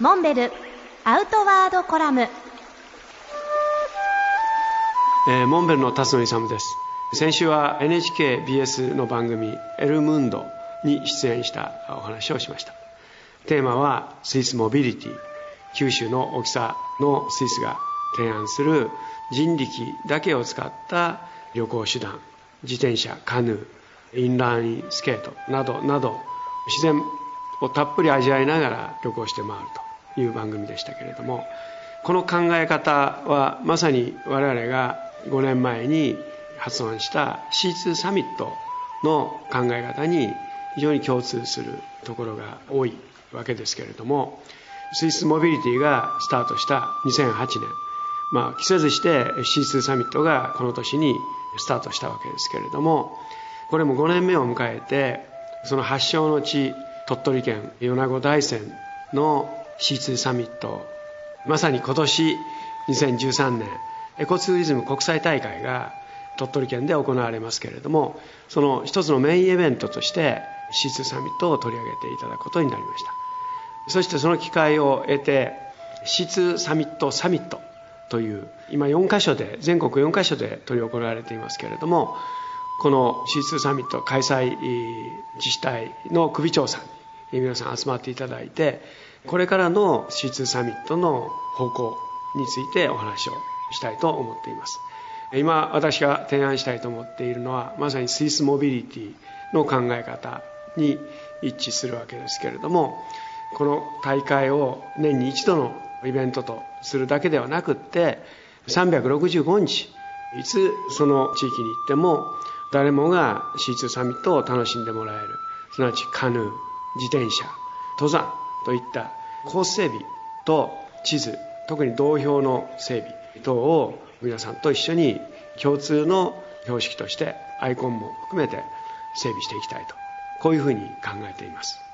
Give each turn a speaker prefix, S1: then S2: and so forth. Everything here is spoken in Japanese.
S1: モンベルアウトワードコラム、
S2: えー、モンベルの辰野勇です。先週は NHKBS の番組「エルムンド」に出演したお話をしました。テーマはスイスモビリティ。九州の大きさのスイスが提案する人力だけを使った旅行手段。自転車カヌーインラインスケートなどなど自然をたっぷり味わいながら旅行して回ると。いう番組でしたけれどもこの考え方はまさに我々が5年前に発案した C2 サミットの考え方に非常に共通するところが多いわけですけれどもスイスモビリティがスタートした2008年まあ、着せずして C2 サミットがこの年にスタートしたわけですけれどもこれも5年目を迎えてその発祥の地鳥取県米子大山の C2 サミット。まさに今年2013年エコツーリズム国際大会が鳥取県で行われますけれどもその一つのメインイベントとして C2 サミットを取り上げていただくことになりました。そしてその機会を得て C2 サミットサミットという今4カ所で全国4カ所で執り行われていますけれどもこの C2 サミット開催自治体の首長さん皆さん集まっていただいてこれからの C2 サミットの方向についてお話をしたいと思っています。今私が提案したいと思っているのはまさにスイスモビリティの考え方に一致するわけですけれどもこの大会を年に一度のイベントとするだけではなくって365日いつその地域に行っても誰もが C2 サミットを楽しんでもらえるすなわちカヌー自転車登山といったコース整備と地図特に道標の整備等を皆さんと一緒に共通の標識としてアイコンも含めて整備していきたいとこういうふうに考えています。